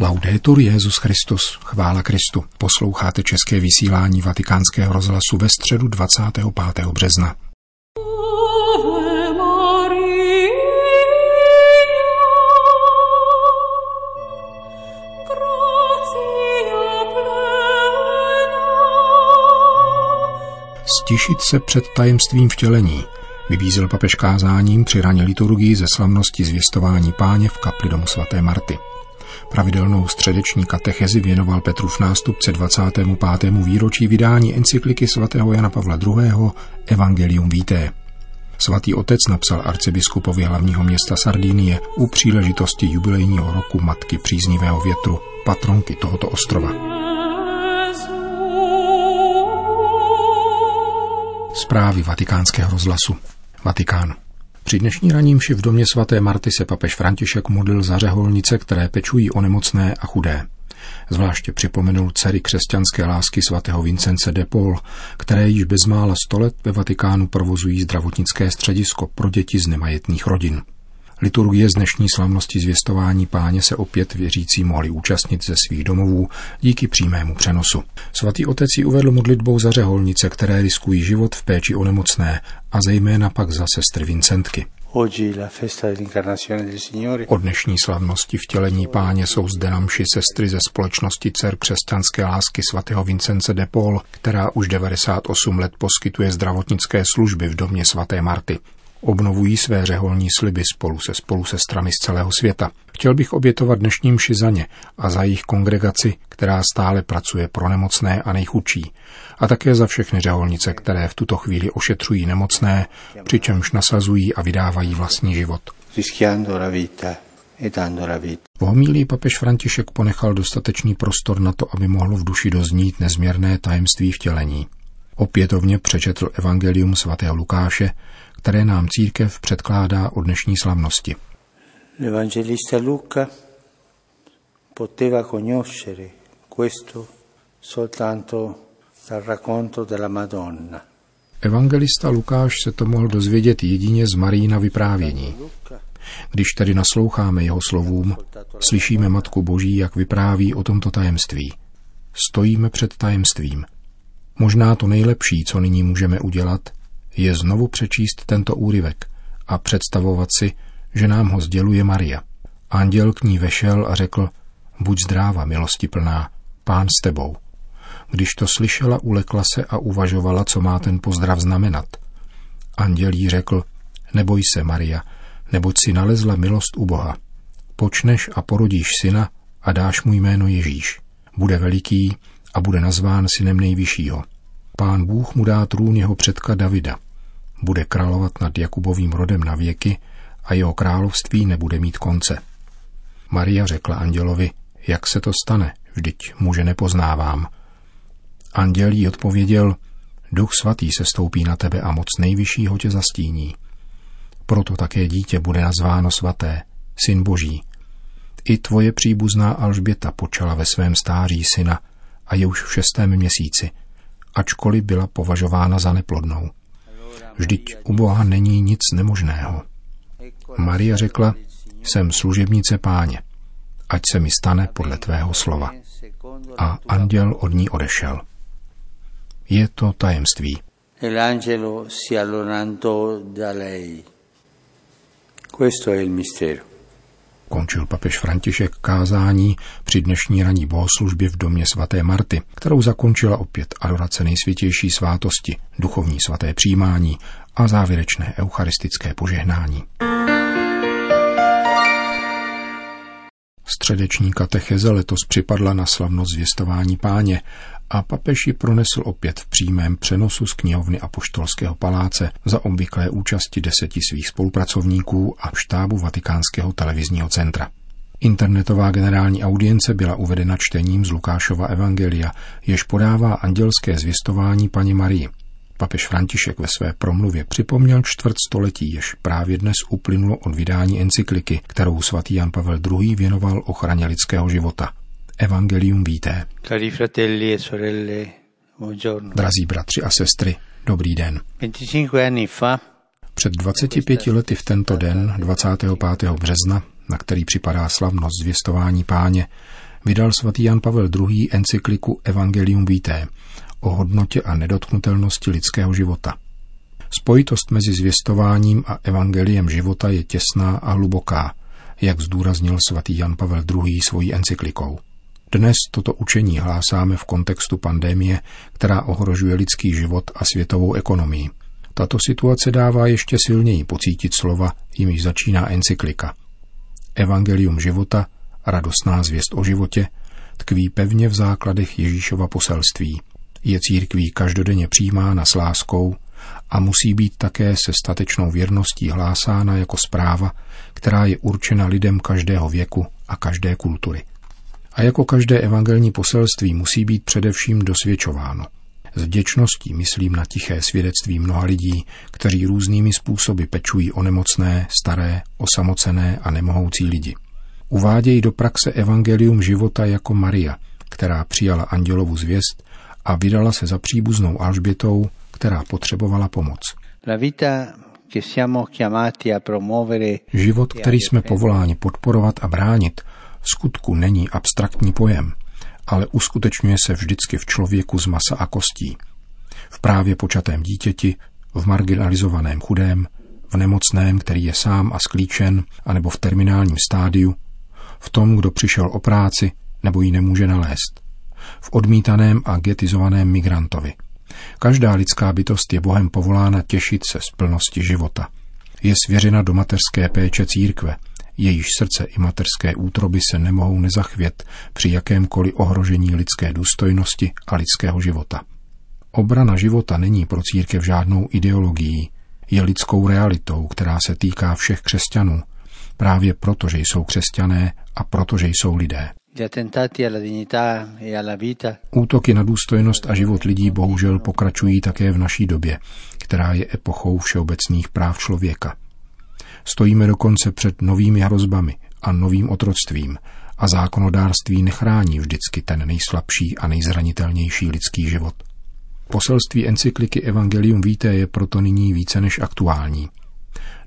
Laudetur Jezus Christus, chvála Kristu. Posloucháte české vysílání Vatikánského rozhlasu ve středu 25. března. Stišit se před tajemstvím vtělení, vybízel papež kázáním při raně liturgii ze slavnosti zvěstování páně v kapli domu svaté Marty. Pravidelnou středeční katechezi věnoval Petrův nástupce 25. výročí vydání encykliky svatého Jana Pavla II. Evangelium Vitae. Svatý otec napsal arcibiskupovi hlavního města Sardinie u příležitosti jubilejního roku Matky příznivého větru, patronky tohoto ostrova. Zprávy vatikánského rozhlasu. Vatikán. Při dnešní raním v domě svaté Marty se papež František modlil za řeholnice, které pečují o nemocné a chudé. Zvláště připomenul dcery křesťanské lásky svatého Vincence de Paul, které již bezmála sto let ve Vatikánu provozují zdravotnické středisko pro děti z nemajetných rodin. Liturgie z dnešní slavnosti zvěstování páně se opět věřící mohli účastnit ze svých domovů díky přímému přenosu. Svatý otec ji uvedl modlitbou za řeholnice, které riskují život v péči o nemocné a zejména pak za sestry Vincentky. O dnešní slavnosti vtělení páně jsou zde na mši sestry ze společnosti dcer křesťanské lásky svatého Vincence de Paul, která už 98 let poskytuje zdravotnické služby v domě svaté Marty obnovují své řeholní sliby spolu se spolu sestrami z celého světa. Chtěl bych obětovat dnešní mši za ně a za jejich kongregaci, která stále pracuje pro nemocné a nejchudší, a také za všechny řeholnice, které v tuto chvíli ošetřují nemocné, přičemž nasazují a vydávají vlastní život. E v homílii papež František ponechal dostatečný prostor na to, aby mohlo v duši doznít nezměrné tajemství vtělení. Opětovně přečetl evangelium svatého Lukáše, které nám církev předkládá o dnešní slavnosti. L'Evangelista Luca poteva conoscere questo soltanto dal racconto della Madonna. Evangelista Lukáš se to mohl dozvědět jedině z Marína vyprávění. Když tedy nasloucháme jeho slovům, slyšíme Matku Boží, jak vypráví o tomto tajemství. Stojíme před tajemstvím. Možná to nejlepší, co nyní můžeme udělat, je znovu přečíst tento úryvek a představovat si, že nám ho sděluje Maria. Anděl k ní vešel a řekl, buď zdráva, milosti plná, pán s tebou. Když to slyšela, ulekla se a uvažovala, co má ten pozdrav znamenat. Anděl jí řekl, neboj se, Maria, neboť si nalezla milost u Boha. Počneš a porodíš syna a dáš mu jméno Ježíš. Bude veliký a bude nazván synem nejvyššího. Pán Bůh mu dá trůn jeho předka Davida. Bude královat nad Jakubovým rodem na věky a jeho království nebude mít konce. Maria řekla andělovi, jak se to stane, vždyť muže nepoznávám. Anděl jí odpověděl, duch svatý se stoupí na tebe a moc nejvyššího tě zastíní. Proto také dítě bude nazváno svaté, syn boží. I tvoje příbuzná Alžběta počala ve svém stáří syna a je už v šestém měsíci – ačkoliv byla považována za neplodnou. Vždyť u Boha není nic nemožného. Maria řekla, jsem služebnice páně, ať se mi stane podle tvého slova. A anděl od ní odešel. Je to tajemství. Questo è il mistero končil papež František kázání při dnešní raní bohoslužbě v domě svaté Marty, kterou zakončila opět adorace nejsvětější svátosti, duchovní svaté přijímání a závěrečné eucharistické požehnání. Středeční katecheze letos připadla na slavnost zvěstování páně a papež ji pronesl opět v přímém přenosu z knihovny Apoštolského paláce za obvyklé účasti deseti svých spolupracovníků a štábu Vatikánského televizního centra. Internetová generální audience byla uvedena čtením z Lukášova Evangelia, jež podává andělské zvěstování paní Marii. Papež František ve své promluvě připomněl čtvrt století, jež právě dnes uplynulo od vydání encykliky, kterou svatý Jan Pavel II. věnoval ochraně lidského života – Evangelium víte. Cari fratelli e sorelle, buongiorno. Drazí bratři a sestry, dobrý den. 25 anni fa před 25 lety v tento den, 25. března, na který připadá slavnost zvěstování páně, vydal svatý Jan Pavel II. encykliku Evangelium Vitae o hodnotě a nedotknutelnosti lidského života. Spojitost mezi zvěstováním a evangeliem života je těsná a hluboká, jak zdůraznil svatý Jan Pavel II. svojí encyklikou. Dnes toto učení hlásáme v kontextu pandémie, která ohrožuje lidský život a světovou ekonomii. Tato situace dává ještě silněji pocítit slova, jimiž začíná encyklika. Evangelium života, radostná zvěst o životě, tkví pevně v základech Ježíšova poselství. Je církví každodenně přijímána s láskou a musí být také se statečnou věrností hlásána jako zpráva, která je určena lidem každého věku a každé kultury. A jako každé evangelní poselství musí být především dosvědčováno. S vděčností myslím na tiché svědectví mnoha lidí, kteří různými způsoby pečují o nemocné, staré, osamocené a nemohoucí lidi. Uvádějí do praxe evangelium života jako Maria, která přijala andělovu zvěst a vydala se za příbuznou Alžbětou, která potřebovala pomoc. Život, který jsme povoláni podporovat a bránit, skutku není abstraktní pojem, ale uskutečňuje se vždycky v člověku z masa a kostí. V právě počatém dítěti, v marginalizovaném chudém, v nemocném, který je sám a sklíčen, anebo v terminálním stádiu, v tom, kdo přišel o práci nebo ji nemůže nalézt, v odmítaném a getizovaném migrantovi. Každá lidská bytost je Bohem povolána těšit se z plnosti života. Je svěřena do mateřské péče církve, jejíž srdce i materské útroby se nemohou nezachvět při jakémkoliv ohrožení lidské důstojnosti a lidského života. Obrana života není pro církev žádnou ideologií, je lidskou realitou, která se týká všech křesťanů, právě proto, že jsou křesťané a proto, že jsou lidé. E Útoky na důstojnost a život lidí bohužel pokračují také v naší době, která je epochou všeobecných práv člověka. Stojíme dokonce před novými hrozbami a novým otroctvím a zákonodárství nechrání vždycky ten nejslabší a nejzranitelnější lidský život. Poselství encykliky Evangelium Vitae je proto nyní více než aktuální.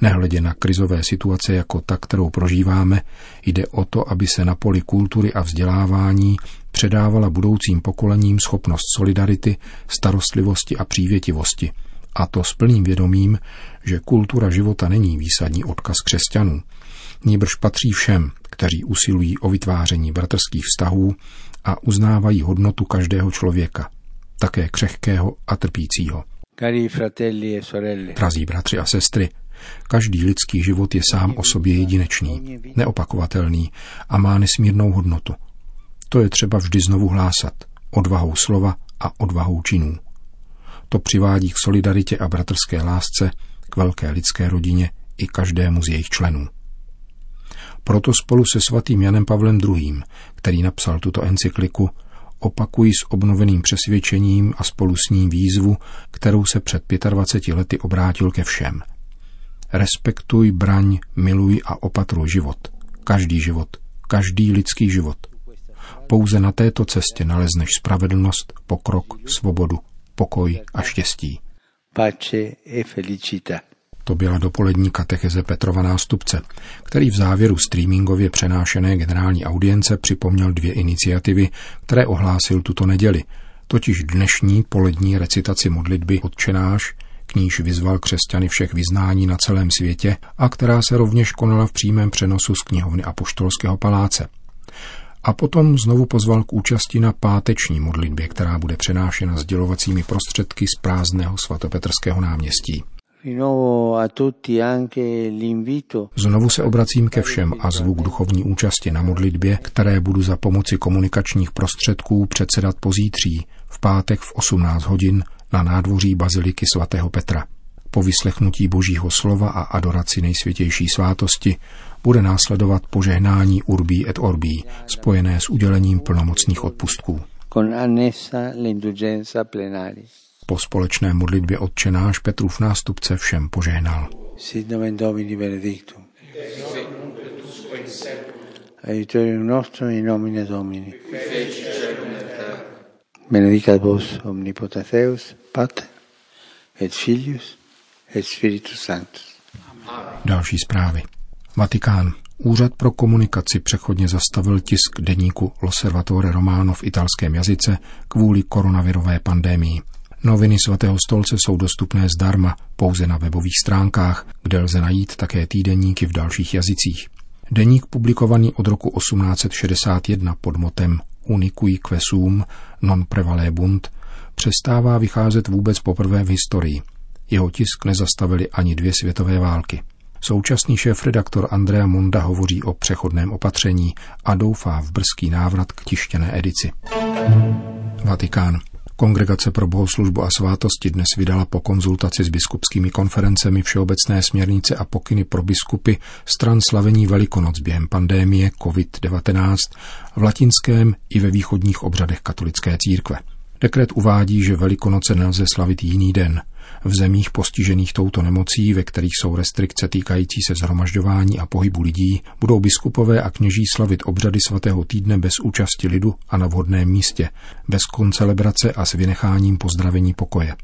Nehledě na krizové situace jako ta, kterou prožíváme, jde o to, aby se na poli kultury a vzdělávání předávala budoucím pokolením schopnost solidarity, starostlivosti a přívětivosti – a to s plným vědomím, že kultura života není výsadní odkaz křesťanů, níbrž patří všem, kteří usilují o vytváření bratrských vztahů a uznávají hodnotu každého člověka, také křehkého a trpícího. Cari fratelli e sorelle. Drazí bratři a sestry, každý lidský život je sám o sobě jedinečný, neopakovatelný a má nesmírnou hodnotu. To je třeba vždy znovu hlásat, odvahou slova a odvahou činů. To přivádí k solidaritě a bratrské lásce, k velké lidské rodině i každému z jejich členů. Proto spolu se svatým Janem Pavlem II., který napsal tuto encykliku, opakují s obnoveným přesvědčením a spolu s ním výzvu, kterou se před 25 lety obrátil ke všem. Respektuj, braň, miluj a opatruj život. Každý život, každý lidský život. Pouze na této cestě nalezneš spravedlnost, pokrok, svobodu, pokoj a štěstí. Pace e. To byla dopolední katecheze Petrova nástupce, který v závěru streamingově přenášené generální audience připomněl dvě iniciativy, které ohlásil tuto neděli, totiž dnešní polední recitaci modlitby Otčenáš, k níž vyzval křesťany všech vyznání na celém světě a která se rovněž konala v přímém přenosu z knihovny Apoštolského paláce a potom znovu pozval k účasti na páteční modlitbě, která bude přenášena sdělovacími prostředky z prázdného svatopetrského náměstí. Znovu se obracím ke všem a zvuk duchovní účasti na modlitbě, které budu za pomoci komunikačních prostředků předsedat pozítří, v pátek v 18 hodin na nádvoří Baziliky svatého Petra. Po vyslechnutí božího slova a adoraci nejsvětější svátosti bude následovat požehnání Urbí et Orbí, spojené s udělením plnomocných odpustků. Po společné modlitbě odčenáš Petrův nástupce všem požehnal. Sit nomen Domini benedictum. Aiutorium nostrum in nomine Domini. Benedicat vos omnipotens Deus, Pater, et Filius, et Spiritus Sanctus. Další zprávy. Vatikán. Úřad pro komunikaci přechodně zastavil tisk deníku L'Osservatore Romano v italském jazyce kvůli koronavirové pandémii. Noviny svatého stolce jsou dostupné zdarma pouze na webových stránkách, kde lze najít také týdeníky v dalších jazycích. Deník publikovaný od roku 1861 pod motem Unicui quesum non prevalebunt přestává vycházet vůbec poprvé v historii. Jeho tisk nezastavili ani dvě světové války. Současný šéf-redaktor Andrea Monda hovoří o přechodném opatření a doufá v brzký návrat k tištěné edici. Vatikán. Kongregace pro bohoslužbu a svátosti dnes vydala po konzultaci s biskupskými konferencemi všeobecné směrnice a pokyny pro biskupy stran slavení Velikonoc během pandémie COVID-19 v latinském i ve východních obřadech katolické církve. Dekret uvádí, že Velikonoce nelze slavit jiný den – v zemích postižených touto nemocí, ve kterých jsou restrikce týkající se zhromažďování a pohybu lidí, budou biskupové a kněží slavit obřady svatého týdne bez účasti lidu a na vhodném místě, bez koncelebrace a s vynecháním pozdravení pokoje.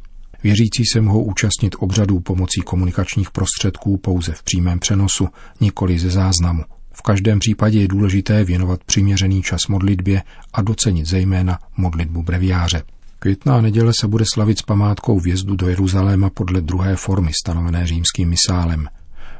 Věřící se mohou účastnit obřadů pomocí komunikačních prostředků pouze v přímém přenosu, nikoli ze záznamu. V každém případě je důležité věnovat přiměřený čas modlitbě a docenit zejména modlitbu breviáře. Květná neděle se bude slavit s památkou vjezdu do Jeruzaléma podle druhé formy stanovené římským misálem.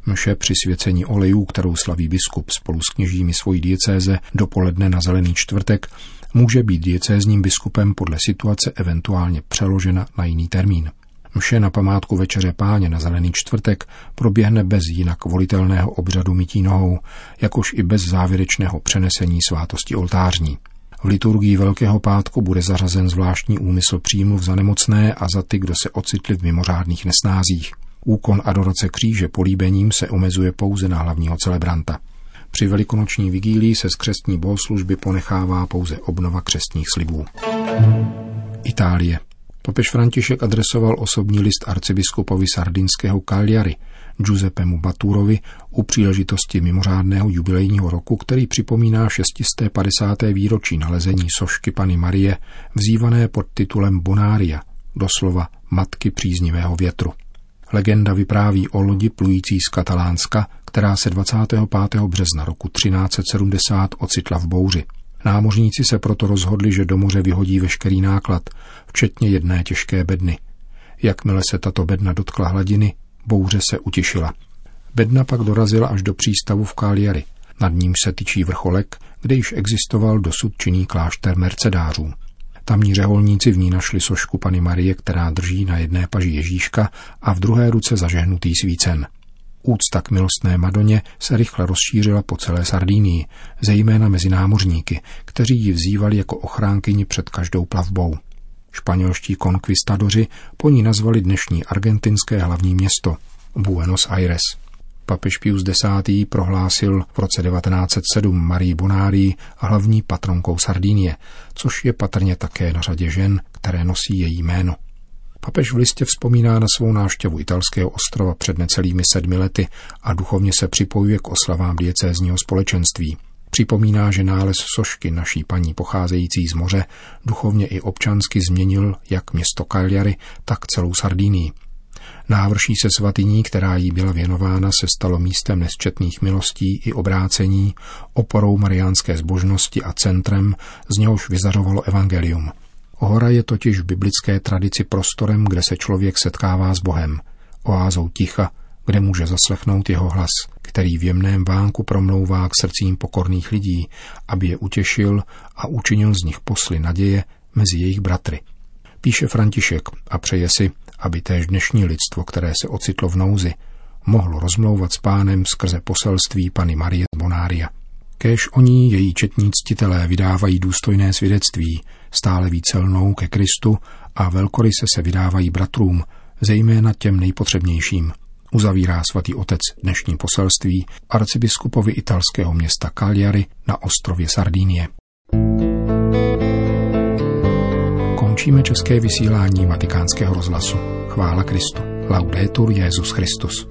Mše při svěcení olejů, kterou slaví biskup spolu s kněžími svojí diecéze dopoledne na zelený čtvrtek, může být diecézním biskupem podle situace eventuálně přeložena na jiný termín. Mše na památku Večeře páně na zelený čtvrtek proběhne bez jinak volitelného obřadu mytí nohou, jakož i bez závěrečného přenesení svátosti oltářní. V liturgii Velkého pátku bude zařazen zvláštní úmysl přímluv za nemocné a za ty, kdo se ocitli v mimořádných nesnázích. Úkon adorace kříže políbením se omezuje pouze na hlavního celebranta. Při velikonoční vigílii se z křestní bohoslužby ponechává pouze obnova křestních slibů. Itálie. Papež František adresoval osobní list arcibiskupovi sardinského Cagliari, Giuseppemu Baturovi u příležitosti mimořádného jubilejního roku, který připomíná 650. výročí nalezení sošky Pany Marie, vzývané pod titulem Bonária, doslova Matky příznivého větru. Legenda vypráví o lodi plující z Katalánska, která se 25. března roku 1370 ocitla v bouři. Námořníci se proto rozhodli, že do moře vyhodí veškerý náklad, včetně jedné těžké bedny. Jakmile se tato bedna dotkla hladiny, bouře se utěšila. Bedna pak dorazila až do přístavu v Káliary. Nad ním se tyčí vrcholek, kde již existoval dosud činný klášter mercedářů. Tamní řeholníci v ní našli sošku Pany Marie, která drží na jedné paži Ježíška a v druhé ruce zažehnutý svícen. Úcta k milostné Madoně se rychle rozšířila po celé Sardínii, zejména mezi námořníky, kteří ji vzývali jako ochránkyni před každou plavbou. Španělští konkvistadoři po ní nazvali dnešní argentinské hlavní město Buenos Aires. Papež Pius X. prohlásil v roce 1907 Marii Bonárii hlavní patronkou Sardinie, což je patrně také na řadě žen, které nosí její jméno. Papež v listě vzpomíná na svou návštěvu italského ostrova před necelými sedmi lety a duchovně se připojuje k oslavám diecézního společenství. Připomíná, že nález sošky naší paní pocházející z moře duchovně i občansky změnil jak město Cagliari, tak celou Sardínii. Návrší se svatyní, která jí byla věnována, se stalo místem nesčetných milostí i obrácení, oporou mariánské zbožnosti a centrem, z něhož vyzařovalo evangelium. Hora je totiž v biblické tradici prostorem, kde se člověk setkává s Bohem, oázou ticha, kde může zaslechnout jeho hlas, který v jemném vánku promlouvá k srdcím pokorných lidí, aby je utěšil a učinil z nich posly naděje mezi jejich bratry. Píše František a přeje si, aby též dnešní lidstvo, které se ocitlo v nouzi, mohlo rozmlouvat s pánem skrze poselství Pany Marie Bonária. Kéž oni, její četní ctitelé, vydávají důstojné svědectví, stále více lnou ke Kristu a velkoryse se vydávají bratrům, zejména těm nejpotřebnějším. Uzavírá svatý otec dnešní poselství arcibiskupovi italského města Cagliari na ostrově Sardinie. Končíme české vysílání vatikánského rozhlasu. Chvála Kristu. Laudetur Jezus Christus.